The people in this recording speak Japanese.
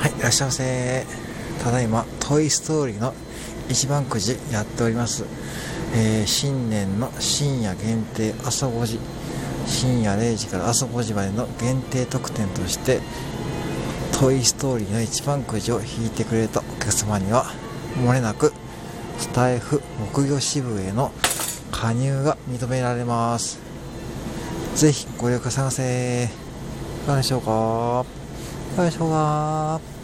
はいいらっしゃいませ。ただいまトイ・ストーリーの一番くじやっております、えー、新年の深夜限定朝5時。深夜0時から朝5時までの限定特典としてトイ・ストーリーの一番くじを引いてくれたお客様にはもれなくスタイフ木魚支部への加入が認められます。ぜひご利用ください。いかがでしょうか？いしょうか